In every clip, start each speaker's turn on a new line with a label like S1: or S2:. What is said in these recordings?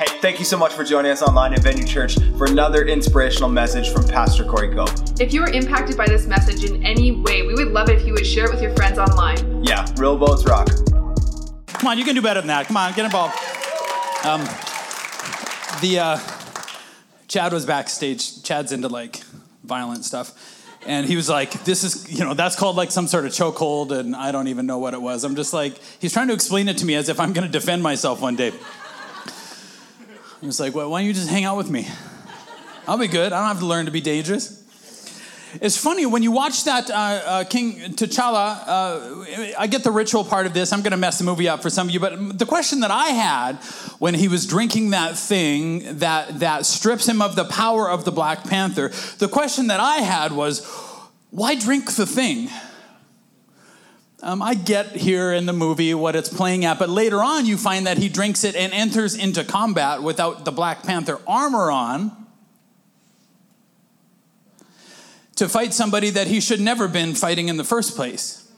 S1: Hey, thank you so much for joining us online at Venue Church for another inspirational message from Pastor Corey Cope.
S2: If you were impacted by this message in any way, we would love it if you would share it with your friends online.
S1: Yeah, real boats rock.
S3: Come on, you can do better than that. Come on, get involved. Um, the uh, Chad was backstage. Chad's into like violent stuff, and he was like, "This is you know that's called like some sort of chokehold," and I don't even know what it was. I'm just like he's trying to explain it to me as if I'm going to defend myself one day. He was like, well, why don't you just hang out with me? I'll be good. I don't have to learn to be dangerous. It's funny when you watch that uh, uh, King T'Challa. Uh, I get the ritual part of this. I'm going to mess the movie up for some of you, but the question that I had when he was drinking that thing that that strips him of the power of the Black Panther, the question that I had was, why drink the thing? Um, I get here in the movie what it's playing at, but later on you find that he drinks it and enters into combat without the Black Panther armor on to fight somebody that he should never been fighting in the first place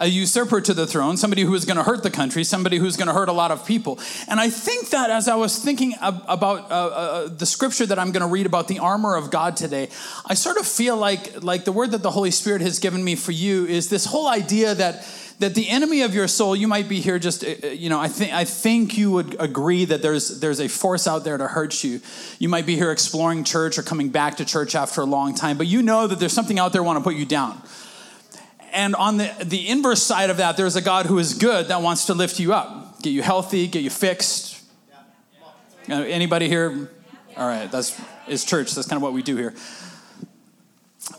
S3: a usurper to the throne, somebody who is going to hurt the country, somebody who's going to hurt a lot of people. And I think that as I was thinking about uh, uh, uh, the scripture that I'm going to read about the armor of God today, I sort of feel like like the word that the Holy Spirit has given me for you is this whole idea that that the enemy of your soul you might be here just you know i think i think you would agree that there's there's a force out there to hurt you you might be here exploring church or coming back to church after a long time but you know that there's something out there want to put you down and on the, the inverse side of that, there's a God who is good that wants to lift you up, get you healthy, get you fixed. Uh, anybody here? All right, that's is church. That's kind of what we do here.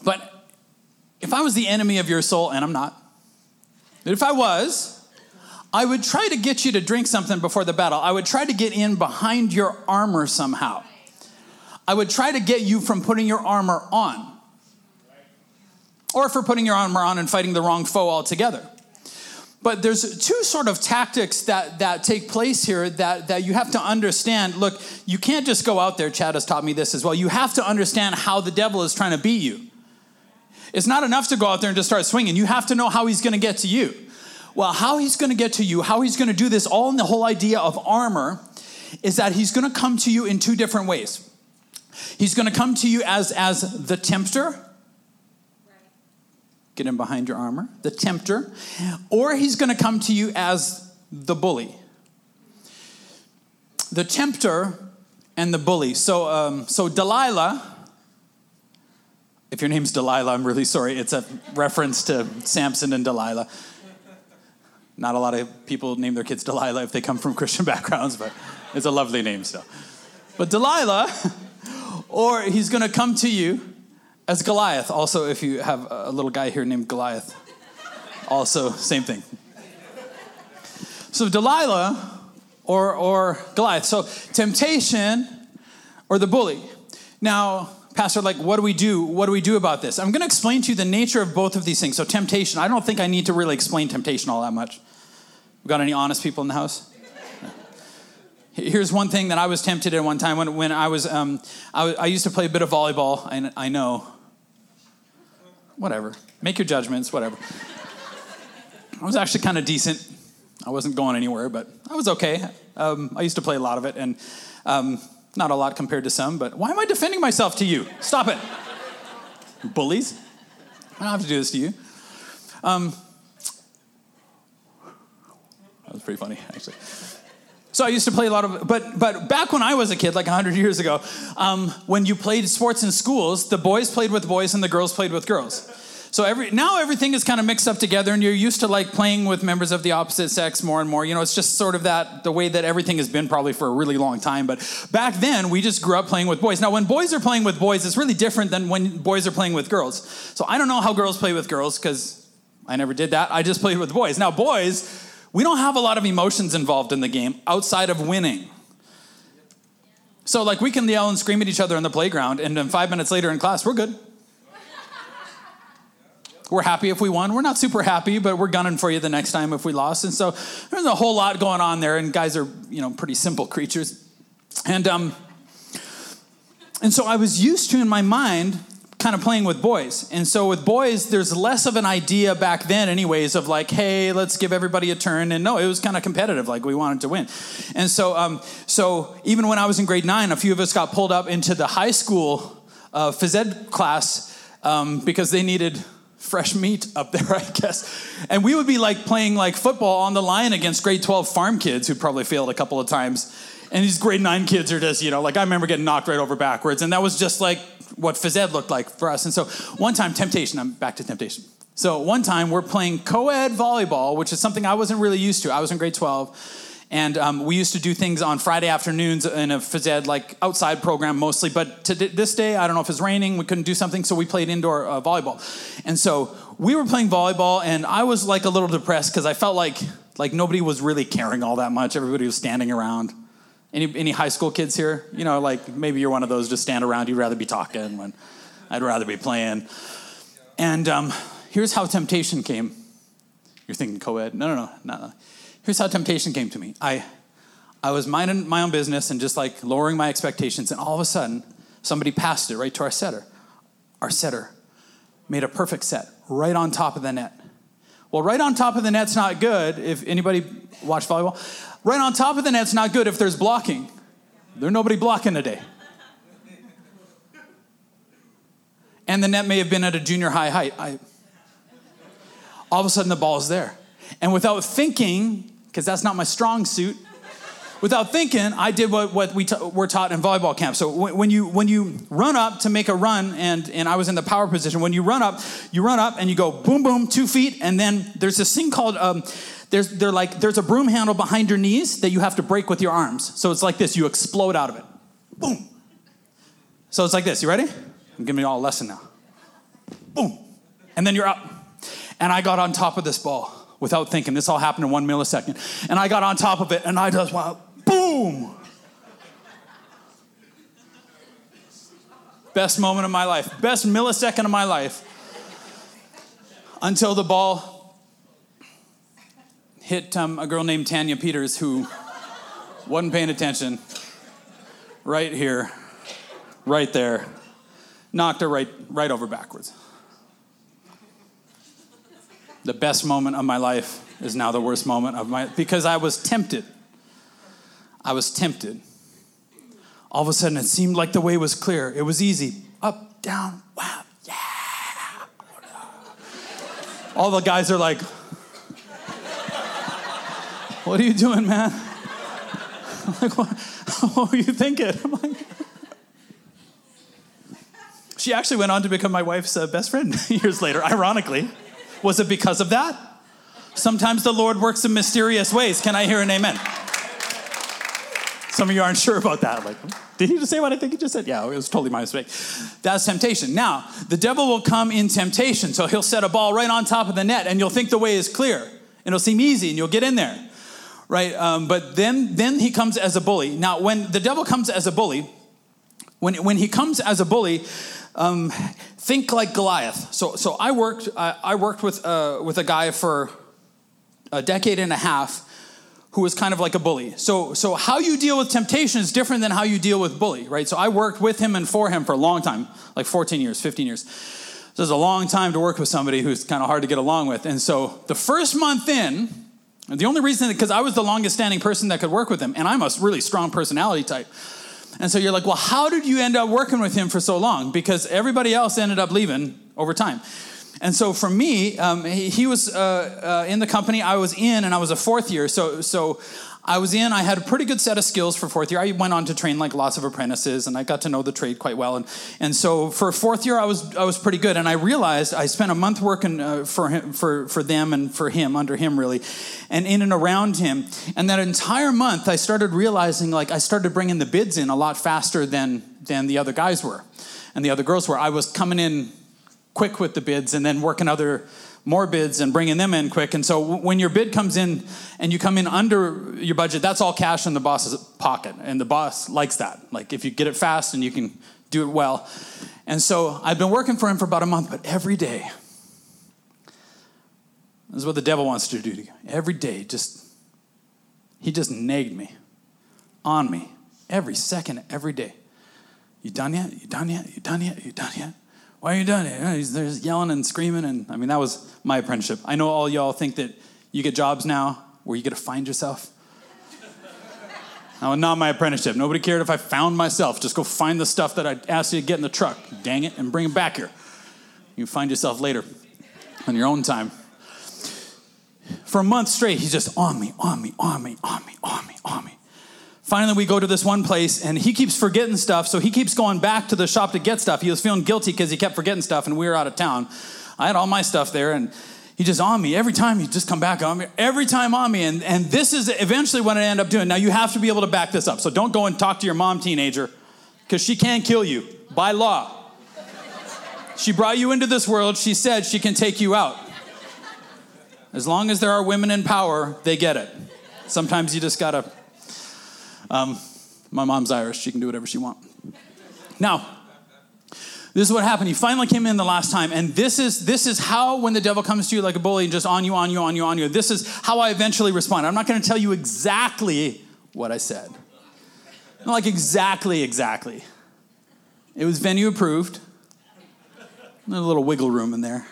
S3: But if I was the enemy of your soul, and I'm not, but if I was, I would try to get you to drink something before the battle. I would try to get in behind your armor somehow. I would try to get you from putting your armor on or for putting your armor on and fighting the wrong foe altogether. But there's two sort of tactics that, that take place here that, that you have to understand. Look, you can't just go out there. Chad has taught me this as well. You have to understand how the devil is trying to beat you. It's not enough to go out there and just start swinging. You have to know how he's going to get to you. Well, how he's going to get to you, how he's going to do this, all in the whole idea of armor is that he's going to come to you in two different ways. He's going to come to you as, as the tempter, Get him behind your armor, the tempter, or he's going to come to you as the bully. The tempter and the bully. So, um, so Delilah, if your name's Delilah, I'm really sorry. It's a reference to Samson and Delilah. Not a lot of people name their kids Delilah if they come from Christian backgrounds, but it's a lovely name still. But Delilah, or he's going to come to you as Goliath. Also, if you have a little guy here named Goliath, also same thing. So Delilah or, or Goliath. So temptation or the bully. Now, Pastor, like, what do we do? What do we do about this? I'm going to explain to you the nature of both of these things. So temptation. I don't think I need to really explain temptation all that much. We got any honest people in the house? Here's one thing that I was tempted at one time when, when I was, um, I, I used to play a bit of volleyball. I, I know whatever. Make your judgments, whatever. I was actually kind of decent. I wasn't going anywhere, but I was okay. Um, I used to play a lot of it, and um, not a lot compared to some, but why am I defending myself to you? Stop it. Bullies. I don't have to do this to you. Um, that was pretty funny, actually. So I used to play a lot of, but but back when I was a kid, like 100 years ago, um, when you played sports in schools, the boys played with boys and the girls played with girls. So every now everything is kind of mixed up together, and you're used to like playing with members of the opposite sex more and more. You know, it's just sort of that the way that everything has been probably for a really long time. But back then, we just grew up playing with boys. Now, when boys are playing with boys, it's really different than when boys are playing with girls. So I don't know how girls play with girls because I never did that. I just played with boys. Now, boys we don't have a lot of emotions involved in the game outside of winning. So, like, we can yell and scream at each other in the playground, and then five minutes later in class, we're good. We're happy if we won. We're not super happy, but we're gunning for you the next time if we lost. And so there's a whole lot going on there, and guys are, you know, pretty simple creatures. And um, and so I was used to in my mind kind of playing with boys. And so with boys, there's less of an idea back then, anyways, of like, hey, let's give everybody a turn. And no, it was kind of competitive, like we wanted to win. And so, um, so even when I was in grade nine, a few of us got pulled up into the high school uh, phys ed class um, because they needed fresh meat up there, I guess. And we would be like playing like football on the line against grade 12 farm kids who probably failed a couple of times. And these grade nine kids are just, you know, like I remember getting knocked right over backwards. And that was just like what phys looked like for us. And so one time, temptation, I'm back to temptation. So one time we're playing co ed volleyball, which is something I wasn't really used to. I was in grade 12. And um, we used to do things on Friday afternoons in a phys ed, like outside program mostly. But to this day, I don't know if it's raining, we couldn't do something, so we played indoor uh, volleyball. And so we were playing volleyball, and I was like a little depressed because I felt like like nobody was really caring all that much. Everybody was standing around. Any, any high school kids here? You know, like maybe you're one of those, just stand around, you'd rather be talking when I'd rather be playing. And um, here's how temptation came. You're thinking co ed? No, no, no, no. Here's how temptation came to me. I, I was minding my own business and just like lowering my expectations, and all of a sudden, somebody passed it right to our setter. Our setter made a perfect set right on top of the net. Well, right on top of the net's not good if anybody watch volleyball. Right on top of the net's not good if there's blocking. There's nobody blocking today. And the net may have been at a junior high height. I, all of a sudden, the ball's there. And without thinking, because that's not my strong suit, without thinking, I did what, what we t- were taught in volleyball camp. So when, when, you, when you run up to make a run, and, and I was in the power position, when you run up, you run up and you go boom, boom, two feet, and then there's this thing called. Um, there's, they're like, there's a broom handle behind your knees that you have to break with your arms. So it's like this you explode out of it. Boom. So it's like this. You ready? I'm giving you all a lesson now. Boom. And then you're up. And I got on top of this ball without thinking. This all happened in one millisecond. And I got on top of it and I just, wow, boom. Best moment of my life, best millisecond of my life. Until the ball hit um, a girl named Tanya Peters who wasn't paying attention. Right here, right there, knocked her right, right over backwards. The best moment of my life is now the worst moment of my because I was tempted. I was tempted. All of a sudden, it seemed like the way was clear. It was easy. Up, down, wow, yeah. All the guys are like, What are you doing, man? I'm like, What, what were you thinking? I'm like, she actually went on to become my wife's uh, best friend years later, ironically. Was it because of that? Sometimes the Lord works in mysterious ways. Can I hear an amen? Some of you aren't sure about that. Like, did he just say what I think he just said? Yeah, it was totally my mistake. That's temptation. Now, the devil will come in temptation. So he'll set a ball right on top of the net, and you'll think the way is clear. It'll seem easy, and you'll get in there, right? Um, but then, then he comes as a bully. Now, when the devil comes as a bully, when, when he comes as a bully, um, think like Goliath. So, so I worked, I, I worked with, uh, with a guy for a decade and a half who was kind of like a bully. So, so how you deal with temptation is different than how you deal with bully, right? So I worked with him and for him for a long time, like 14 years, 15 years. So it's a long time to work with somebody who's kind of hard to get along with. And so the first month in, the only reason, because I was the longest standing person that could work with him, and I'm a really strong personality type. And so you're like, well, how did you end up working with him for so long? Because everybody else ended up leaving over time. And so for me, um, he, he, was uh, uh, in the company I was in, and I was a fourth year. So, so I was in, I had a pretty good set of skills for fourth year. I went on to train like lots of apprentices and I got to know the trade quite well. And, and so for fourth year, I was, I was pretty good. And I realized I spent a month working uh, for, him, for, for them and for him, under him really, and in and around him. And that entire month, I started realizing like I started bringing the bids in a lot faster than, than the other guys were and the other girls were. I was coming in quick with the bids and then working other more bids and bringing them in quick. And so when your bid comes in and you come in under your budget, that's all cash in the boss's pocket. And the boss likes that. Like if you get it fast and you can do it well. And so I've been working for him for about a month, but every day, this is what the devil wants to do to you. Every day, just, he just nagged me on me every second, every day. You done yet? You done yet? You done yet? You done yet? why are you doing it? He's just yelling and screaming. And I mean, that was my apprenticeship. I know all y'all think that you get jobs now where you get to find yourself. no, not my apprenticeship. Nobody cared if I found myself. Just go find the stuff that I asked you to get in the truck, dang it, and bring it back here. You find yourself later on your own time. For a month straight, he's just on me, on me, on me, on me, on me. Finally, we go to this one place, and he keeps forgetting stuff, so he keeps going back to the shop to get stuff. He was feeling guilty because he kept forgetting stuff, and we were out of town. I had all my stuff there, and he just on me every time. He just come back on me every time on me, and and this is eventually what I end up doing. Now you have to be able to back this up, so don't go and talk to your mom, teenager, because she can kill you by law. She brought you into this world. She said she can take you out. As long as there are women in power, they get it. Sometimes you just gotta um, my mom's Irish. She can do whatever she wants. Now, this is what happened. He finally came in the last time, and this is this is how when the devil comes to you like a bully and just on you, on you, on you, on you. This is how I eventually respond. I'm not going to tell you exactly what I said. Not like exactly, exactly. It was venue approved. a little wiggle room in there.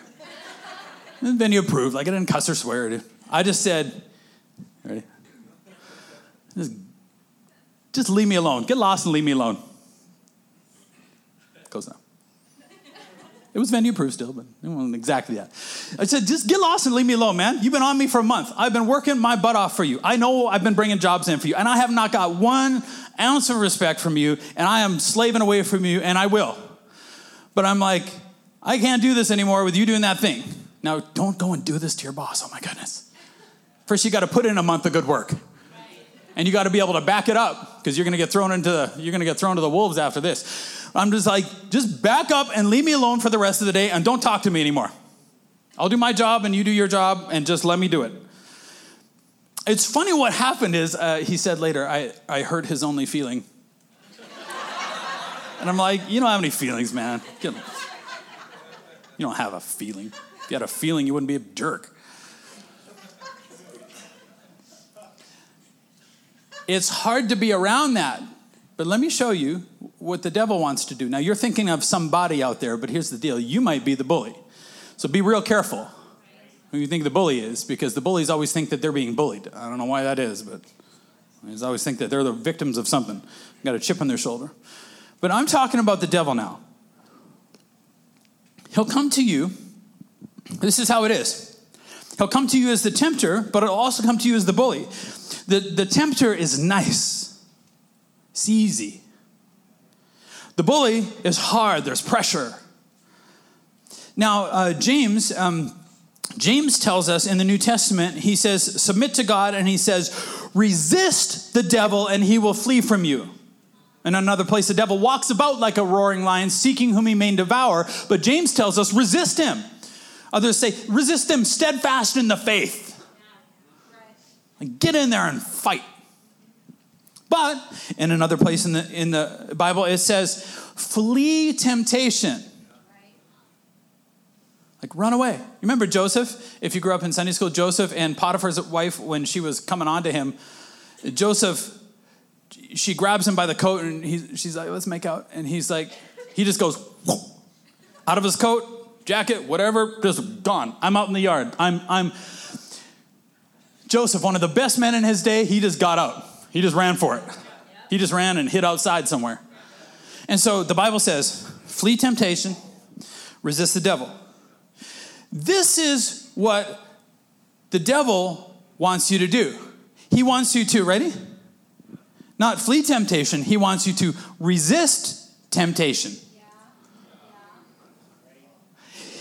S3: And venue approved. Like I didn't cuss or swear. I just said, ready? This just leave me alone. Get lost and leave me alone. Close now. It was venue approved still, but it wasn't exactly that. I said, just get lost and leave me alone, man. You've been on me for a month. I've been working my butt off for you. I know I've been bringing jobs in for you, and I have not got one ounce of respect from you, and I am slaving away from you, and I will. But I'm like, I can't do this anymore with you doing that thing. Now, don't go and do this to your boss. Oh my goodness. First, you got to put in a month of good work and you got to be able to back it up because you're going to get thrown into the, you're going to get thrown to the wolves after this. I'm just like, just back up and leave me alone for the rest of the day and don't talk to me anymore. I'll do my job and you do your job and just let me do it. It's funny what happened is uh, he said later, I, I hurt his only feeling. and I'm like, you don't have any feelings, man. You don't have a feeling. If you had a feeling, you wouldn't be a jerk. It's hard to be around that. But let me show you what the devil wants to do. Now, you're thinking of somebody out there, but here's the deal you might be the bully. So be real careful who you think the bully is, because the bullies always think that they're being bullied. I don't know why that is, but they always think that they're the victims of something. Got a chip on their shoulder. But I'm talking about the devil now. He'll come to you. This is how it is. He'll come to you as the tempter, but he'll also come to you as the bully. The, the tempter is nice, it's easy. The bully is hard, there's pressure. Now, uh, James. Um, James tells us in the New Testament, he says, Submit to God, and he says, Resist the devil, and he will flee from you. In another place, the devil walks about like a roaring lion, seeking whom he may devour. But James tells us, Resist him. Others say, Resist him steadfast in the faith. Like, get in there and fight. But in another place in the, in the Bible, it says, flee temptation. Like, run away. remember Joseph? If you grew up in Sunday school, Joseph and Potiphar's wife, when she was coming on to him, Joseph, she grabs him by the coat and he, she's like, let's make out. And he's like, he just goes out of his coat, jacket, whatever, just gone. I'm out in the yard. I'm, I'm, Joseph, one of the best men in his day, he just got up. He just ran for it. He just ran and hid outside somewhere. And so the Bible says, flee temptation, resist the devil. This is what the devil wants you to do. He wants you to, ready? Not flee temptation, he wants you to resist temptation.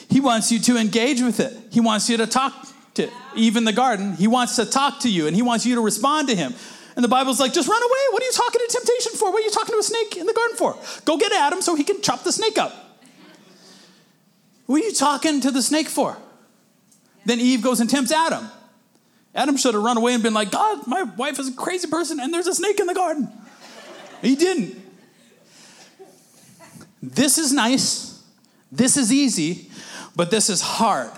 S3: He wants you to engage with it. He wants you to talk to even the garden. He wants to talk to you and he wants you to respond to him. And the Bible's like, just run away. What are you talking to temptation for? What are you talking to a snake in the garden for? Go get Adam so he can chop the snake up. What are you talking to the snake for? Then Eve goes and tempts Adam. Adam should have run away and been like, God, my wife is a crazy person and there's a snake in the garden. He didn't. This is nice. This is easy, but this is hard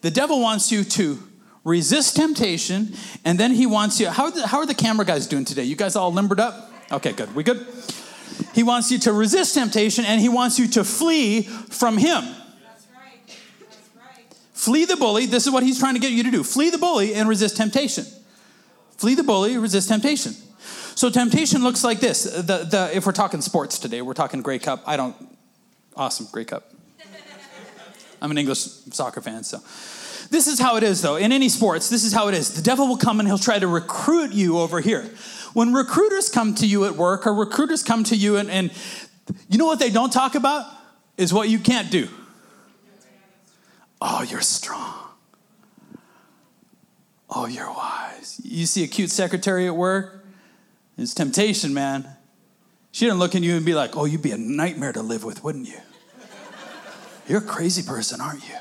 S3: the devil wants you to resist temptation, and then he wants you. How are the, how are the camera guys doing today? You guys all limbered up? Okay, good. We good? He wants you to resist temptation, and he wants you to flee from him. That's right. That's right. Flee the bully. This is what he's trying to get you to do. Flee the bully and resist temptation. Flee the bully, resist temptation. So temptation looks like this. The, the, if we're talking sports today, we're talking Grey Cup. I don't. Awesome, Grey Cup. I'm an English soccer fan, so. This is how it is, though. In any sports, this is how it is. The devil will come and he'll try to recruit you over here. When recruiters come to you at work, or recruiters come to you, and, and you know what they don't talk about? Is what you can't do. Oh, you're strong. Oh, you're wise. You see a cute secretary at work? It's temptation, man. She didn't look at you and be like, oh, you'd be a nightmare to live with, wouldn't you? You're a crazy person, aren't you?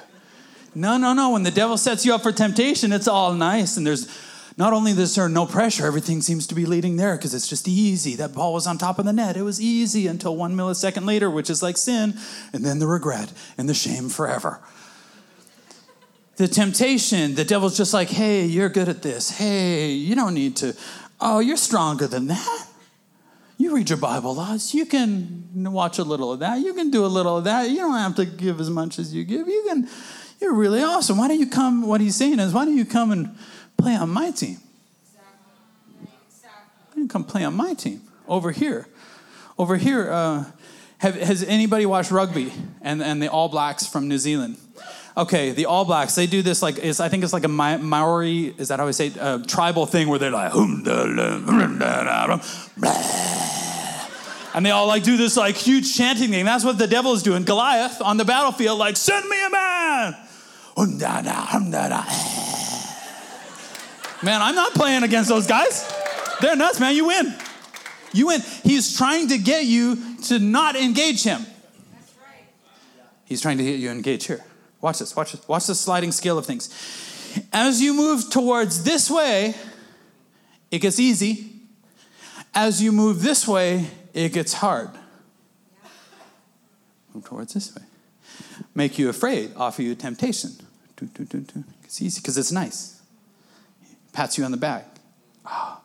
S3: No, no, no. When the devil sets you up for temptation, it's all nice. And there's not only is there no pressure, everything seems to be leading there because it's just easy. That ball was on top of the net. It was easy until one millisecond later, which is like sin, and then the regret and the shame forever. The temptation, the devil's just like, hey, you're good at this. Hey, you don't need to. Oh, you're stronger than that you read your Bible, laws. You can watch a little of that. You can do a little of that. You don't have to give as much as you give. You can, you're really awesome. Why don't you come? What he's saying is, why don't you come and play on my team? Exactly. Exactly. come play on my team over here. Over here, uh, have, has anybody watched rugby and, and the All Blacks from New Zealand? okay, the All Blacks, they do this like, I think it's like a Maori, is that how I say it? Uh, tribal thing where they're like, and they all like do this like huge chanting thing. That's what the devil is doing. Goliath on the battlefield, like, send me a man. Eh. Man, I'm not playing against those guys. They're nuts, man. You win. You win. He's trying to get you to not engage him. He's trying to get you engage here. Watch this, watch this, watch the sliding scale of things. As you move towards this way, it gets easy. As you move this way, it gets hard. Move towards this way. Make you afraid, offer you temptation. It's easy because it's nice. Pats you on the back. Oh.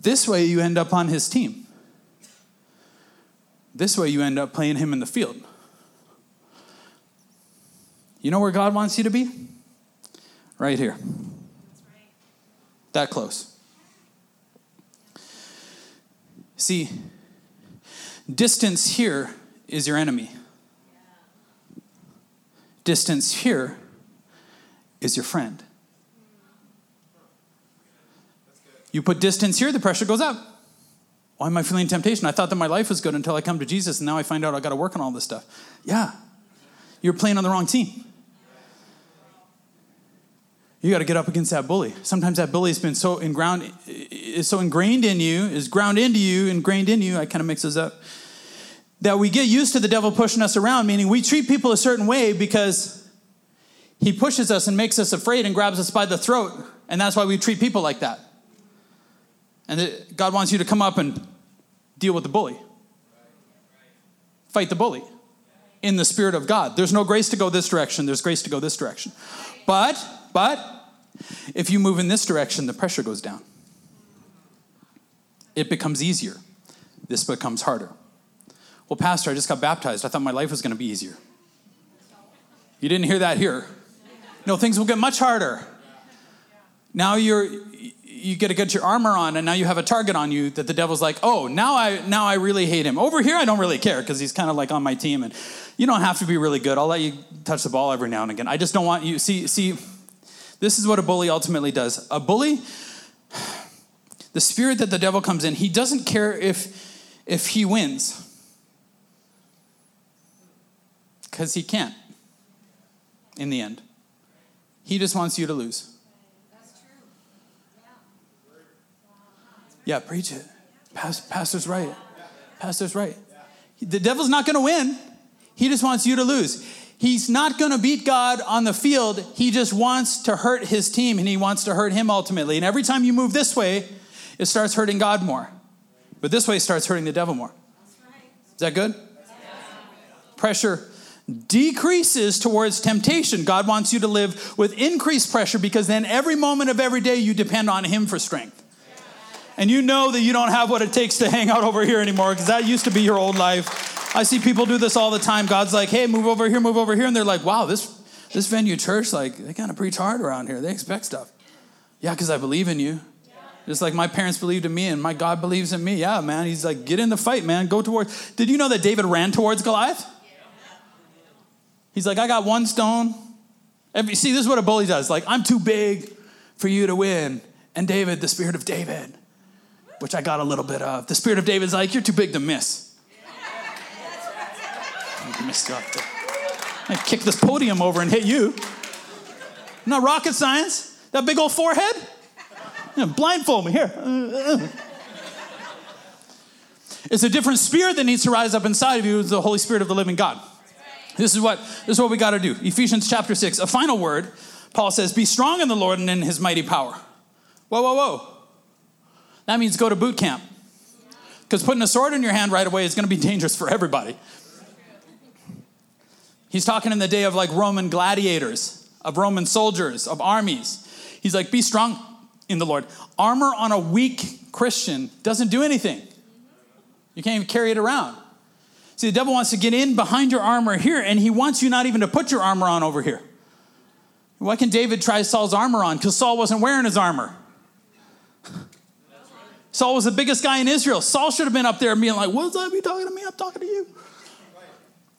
S3: This way, you end up on his team. This way, you end up playing him in the field. You know where God wants you to be? Right here. That close. See, distance here is your enemy. Distance here is your friend. You put distance here, the pressure goes up. Why am I feeling temptation? I thought that my life was good until I come to Jesus and now I find out I got to work on all this stuff. Yeah. You're playing on the wrong team you got to get up against that bully. Sometimes that bully has been so ingrained, is so ingrained in you, is ground into you, ingrained in you. I kind of mix those up. That we get used to the devil pushing us around, meaning we treat people a certain way because he pushes us and makes us afraid and grabs us by the throat, and that's why we treat people like that. And God wants you to come up and deal with the bully, fight the bully in the spirit of God. There's no grace to go this direction. There's grace to go this direction. But, but, if you move in this direction, the pressure goes down. It becomes easier. This becomes harder. Well, Pastor, I just got baptized. I thought my life was going to be easier. You didn't hear that here. No, things will get much harder. Now you're you get to get your armor on and now you have a target on you that the devil's like oh now i now i really hate him over here i don't really care because he's kind of like on my team and you don't have to be really good i'll let you touch the ball every now and again i just don't want you see see this is what a bully ultimately does. A bully, the spirit that the devil comes in, he doesn't care if, if he wins because he can't in the end. He just wants you to lose. Yeah, preach it. pastor's right. Pastor's right. The devil's not going to win. He just wants you to lose. He's not going to beat God on the field. He just wants to hurt his team and he wants to hurt him ultimately. And every time you move this way, it starts hurting God more. But this way starts hurting the devil more. Is that good? Pressure decreases towards temptation. God wants you to live with increased pressure because then every moment of every day you depend on Him for strength. And you know that you don't have what it takes to hang out over here anymore because that used to be your old life I see people do this all the time. God's like, hey, move over here, move over here. And they're like, wow, this, this venue church, like, they kind of preach hard around here. They expect stuff. Yeah, because I believe in you. Just like my parents believed in me and my God believes in me. Yeah, man. He's like, get in the fight, man. Go towards. Did you know that David ran towards Goliath? He's like, I got one stone. Every, see, this is what a bully does. Like, I'm too big for you to win. And David, the spirit of David, which I got a little bit of, the spirit of David's like, you're too big to miss missed you up there. I kick this podium over and hit you. Not rocket science. That big old forehead. Yeah, blindfold me here. Uh, uh, uh. It's a different spirit that needs to rise up inside of you. It's the Holy Spirit of the living God. This is what this is what we got to do. Ephesians chapter six. A final word. Paul says, "Be strong in the Lord and in His mighty power." Whoa, whoa, whoa. That means go to boot camp. Because putting a sword in your hand right away is going to be dangerous for everybody. He's talking in the day of like Roman gladiators, of Roman soldiers, of armies. He's like, be strong in the Lord. Armor on a weak Christian doesn't do anything. You can't even carry it around. See, the devil wants to get in behind your armor here, and he wants you not even to put your armor on over here. Why can David try Saul's armor on? Because Saul wasn't wearing his armor. Saul was the biggest guy in Israel. Saul should have been up there being like, What's up? You talking to me? I'm talking to you.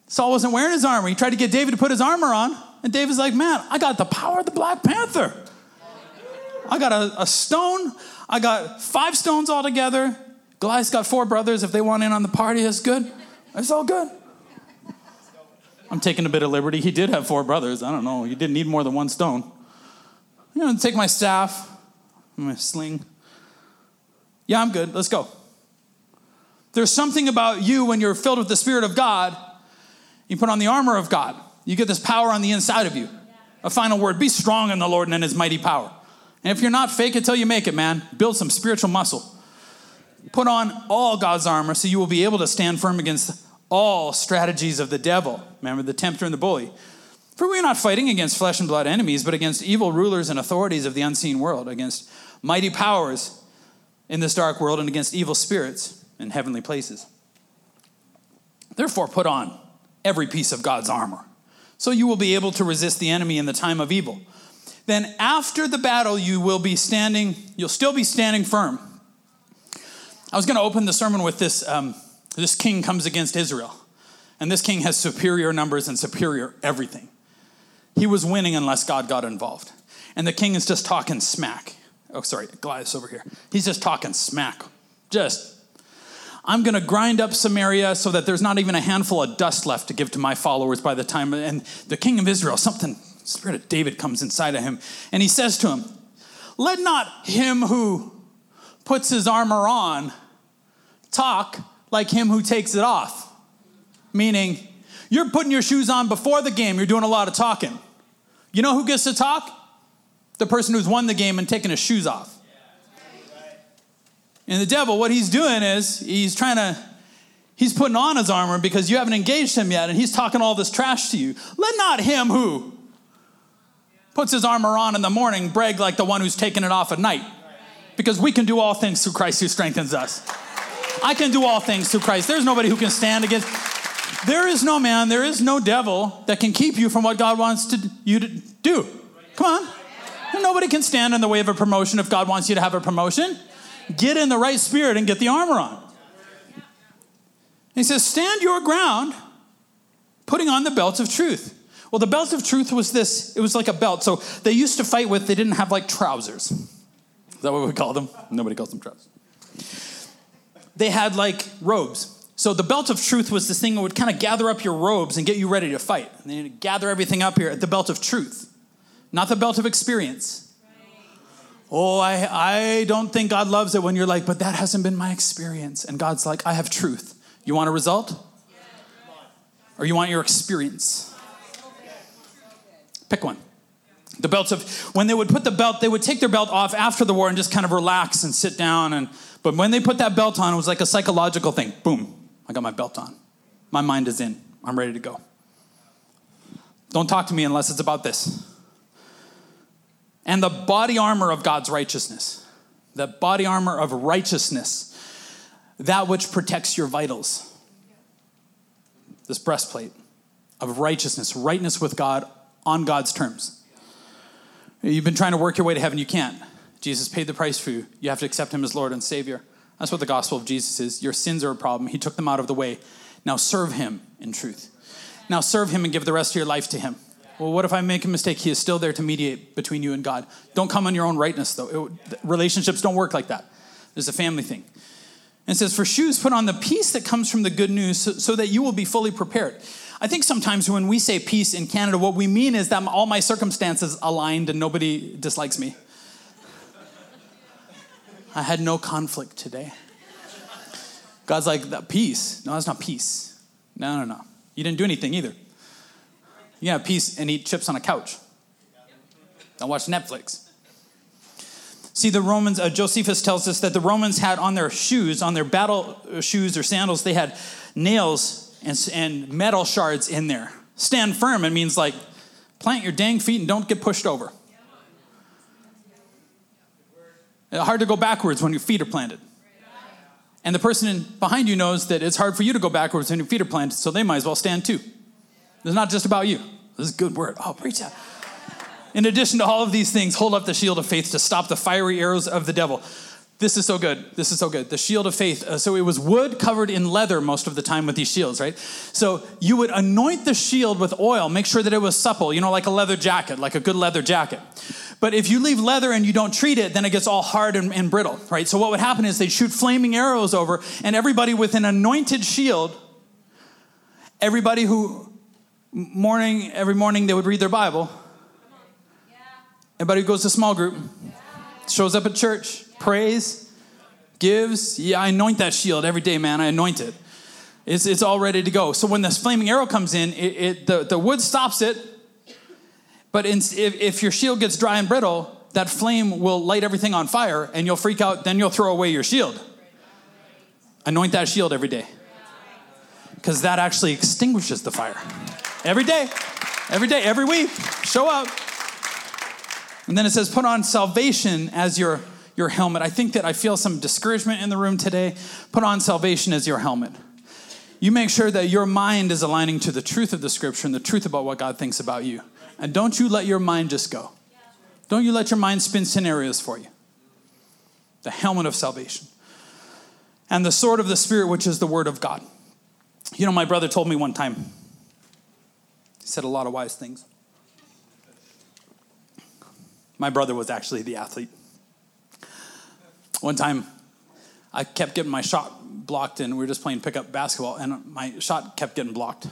S3: Saul wasn't wearing his armor. He tried to get David to put his armor on, and David's like, Man, I got the power of the Black Panther. I got a, a stone. I got five stones all together. Goliath's got four brothers. If they want in on the party, that's good. It's all good. I'm taking a bit of liberty. He did have four brothers. I don't know. He didn't need more than one stone. You know, to take my staff, my sling. Yeah, I'm good. Let's go. There's something about you when you're filled with the Spirit of God you put on the armor of God. You get this power on the inside of you. A final word be strong in the Lord and in his mighty power. And if you're not, fake it till you make it, man. Build some spiritual muscle. Put on all God's armor so you will be able to stand firm against all strategies of the devil. Remember the tempter and the bully. For we are not fighting against flesh and blood enemies, but against evil rulers and authorities of the unseen world, against mighty powers in this dark world, and against evil spirits in heavenly places. Therefore, put on every piece of God's armor. So you will be able to resist the enemy in the time of evil. Then after the battle, you will be standing, you'll still be standing firm. I was going to open the sermon with this um, this king comes against Israel, and this king has superior numbers and superior everything. He was winning unless God got involved. And the king is just talking smack. Oh, sorry, Goliath's over here. He's just talking smack, just I'm going to grind up Samaria so that there's not even a handful of dust left to give to my followers by the time. And the king of Israel, something, Spirit of David comes inside of him, and he says to him, Let not him who puts his armor on talk like him who takes it off. Meaning, you're putting your shoes on before the game, you're doing a lot of talking. You know who gets to talk? The person who's won the game and taken his shoes off. And the devil, what he's doing is he's trying to, he's putting on his armor because you haven't engaged him yet, and he's talking all this trash to you. Let not him who puts his armor on in the morning brag like the one who's taking it off at night. Because we can do all things through Christ who strengthens us. I can do all things through Christ. There's nobody who can stand against. There is no man, there is no devil that can keep you from what God wants to, you to do. Come on. Nobody can stand in the way of a promotion if God wants you to have a promotion get in the right spirit and get the armor on. he says, Stand your ground, putting on the belt of truth. Well, the belt of truth was this it was like a belt. So they used to fight with, they didn't have like trousers. Is that what we call them? Nobody calls them trousers. They had like robes. So the belt of truth was this thing that would kind of gather up your robes and get you ready to fight. And gather everything up here at the belt of truth, not the belt of experience. Oh, I, I don't think God loves it when you're like, but that hasn't been my experience. And God's like, I have truth. You want a result? Or you want your experience? Pick one. The belts of, when they would put the belt, they would take their belt off after the war and just kind of relax and sit down. And, but when they put that belt on, it was like a psychological thing. Boom, I got my belt on. My mind is in. I'm ready to go. Don't talk to me unless it's about this and the body armor of God's righteousness, the body armor of righteousness, that which protects your vitals. This breastplate of righteousness, rightness with God on God's terms. You've been trying to work your way to heaven, you can't. Jesus paid the price for you. You have to accept him as Lord and Savior. That's what the gospel of Jesus is. Your sins are a problem. He took them out of the way. Now serve him in truth. Now serve him and give the rest of your life to him. Well, what if I make a mistake? He is still there to mediate between you and God. Don't come on your own rightness, though. It, relationships don't work like that. There's a family thing. And it says, For shoes, put on the peace that comes from the good news so, so that you will be fully prepared. I think sometimes when we say peace in Canada, what we mean is that all my circumstances aligned and nobody dislikes me. I had no conflict today. God's like, that peace. No, that's not peace. No, no, no. You didn't do anything either. You can have peace and eat chips on a couch. Don't watch Netflix. See, the Romans, uh, Josephus tells us that the Romans had on their shoes, on their battle uh, shoes or sandals, they had nails and, and metal shards in there. Stand firm, it means like plant your dang feet and don't get pushed over. It's uh, hard to go backwards when your feet are planted. And the person behind you knows that it's hard for you to go backwards when your feet are planted, so they might as well stand too. It's not just about you. This is a good word. Oh, preach that. In addition to all of these things, hold up the shield of faith to stop the fiery arrows of the devil. This is so good. This is so good. The shield of faith. Uh, so it was wood covered in leather most of the time with these shields, right? So you would anoint the shield with oil, make sure that it was supple, you know, like a leather jacket, like a good leather jacket. But if you leave leather and you don't treat it, then it gets all hard and, and brittle, right? So what would happen is they'd shoot flaming arrows over, and everybody with an anointed shield, everybody who morning, every morning, they would read their Bible. Yeah. Everybody who goes to small group, yeah. shows up at church, yeah. prays, gives. Yeah, I anoint that shield every day, man. I anoint it. It's, it's all ready to go. So when this flaming arrow comes in, it, it the, the wood stops it. But in, if, if your shield gets dry and brittle, that flame will light everything on fire and you'll freak out. Then you'll throw away your shield. Anoint that shield every day because that actually extinguishes the fire. Every day, every day, every week, show up. And then it says, put on salvation as your, your helmet. I think that I feel some discouragement in the room today. Put on salvation as your helmet. You make sure that your mind is aligning to the truth of the scripture and the truth about what God thinks about you. And don't you let your mind just go. Don't you let your mind spin scenarios for you. The helmet of salvation. And the sword of the Spirit, which is the word of God. You know, my brother told me one time, said a lot of wise things. My brother was actually the athlete. One time, I kept getting my shot blocked, and we were just playing pickup basketball, and my shot kept getting blocked.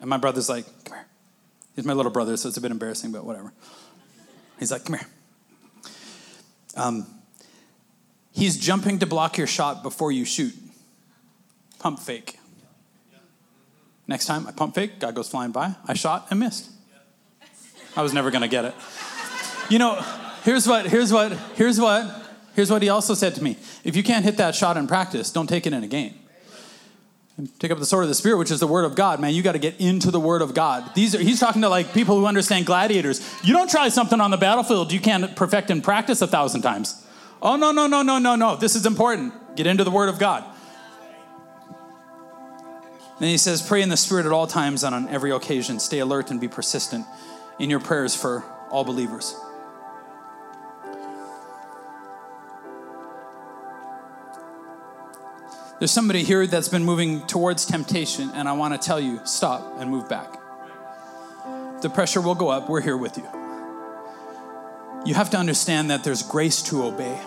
S3: And my brother's like, Come here. He's my little brother, so it's a bit embarrassing, but whatever. He's like, Come here. Um, he's jumping to block your shot before you shoot. Pump fake. Next time, I pump fake, guy goes flying by, I shot and missed. I was never gonna get it. You know, here's what, here's what, here's what, here's what he also said to me. If you can't hit that shot in practice, don't take it in a game. take up the sword of the spirit, which is the word of God. Man, you got to get into the word of God. These are, he's talking to like people who understand gladiators. You don't try something on the battlefield you can't perfect in practice a thousand times. Oh no, no, no, no, no, no. This is important. Get into the word of God. Then he says, Pray in the Spirit at all times and on every occasion. Stay alert and be persistent in your prayers for all believers. There's somebody here that's been moving towards temptation, and I want to tell you stop and move back. The pressure will go up. We're here with you. You have to understand that there's grace to obey.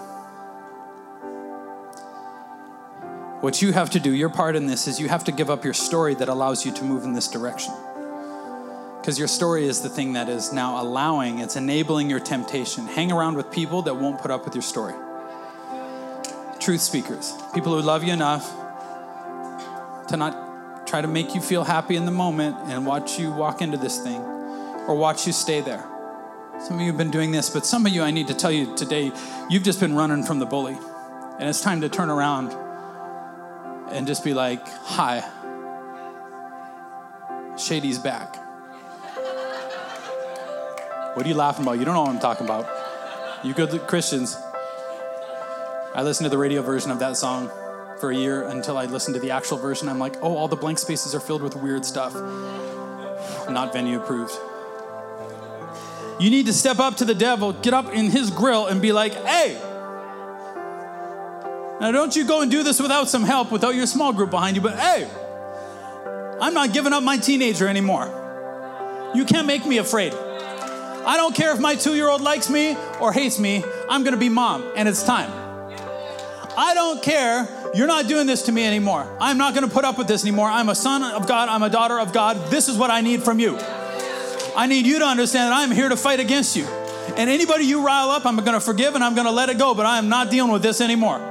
S3: What you have to do, your part in this, is you have to give up your story that allows you to move in this direction. Because your story is the thing that is now allowing, it's enabling your temptation. Hang around with people that won't put up with your story. Truth speakers, people who love you enough to not try to make you feel happy in the moment and watch you walk into this thing or watch you stay there. Some of you have been doing this, but some of you, I need to tell you today, you've just been running from the bully. And it's time to turn around and just be like, hi, Shady's back. What are you laughing about? You don't know what I'm talking about. You good Christians. I listened to the radio version of that song for a year until I listened to the actual version. I'm like, oh, all the blank spaces are filled with weird stuff. Not venue approved. You need to step up to the devil, get up in his grill, and be like, hey, now, don't you go and do this without some help, without your small group behind you, but hey, I'm not giving up my teenager anymore. You can't make me afraid. I don't care if my two year old likes me or hates me, I'm gonna be mom, and it's time. I don't care. You're not doing this to me anymore. I'm not gonna put up with this anymore. I'm a son of God, I'm a daughter of God. This is what I need from you. I need you to understand that I'm here to fight against you. And anybody you rile up, I'm gonna forgive and I'm gonna let it go, but I am not dealing with this anymore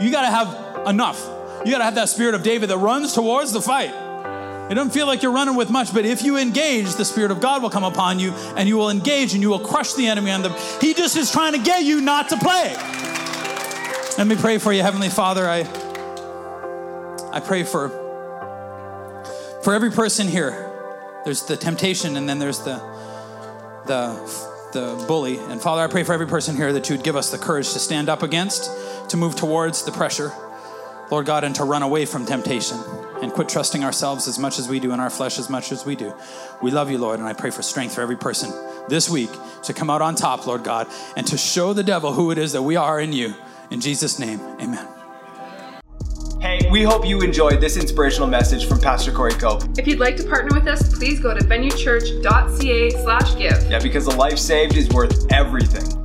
S3: you got to have enough. You got to have that spirit of David that runs towards the fight. It doesn't feel like you're running with much, but if you engage, the Spirit of God will come upon you and you will engage and you will crush the enemy on them. He just is trying to get you not to play. Let me pray for you, Heavenly Father. I, I pray for, for every person here. There's the temptation and then there's the, the, the bully. And Father, I pray for every person here that you would give us the courage to stand up against to move towards the pressure, Lord God, and to run away from temptation and quit trusting ourselves as much as we do in our flesh as much as we do. We love you, Lord, and I pray for strength for every person this week to come out on top, Lord God, and to show the devil who it is that we are in you. In Jesus' name, amen. Hey, we hope you enjoyed this inspirational message from Pastor Corey Cope. If you'd like to partner with us, please go to venuechurch.ca slash give. Yeah, because a life saved is worth everything.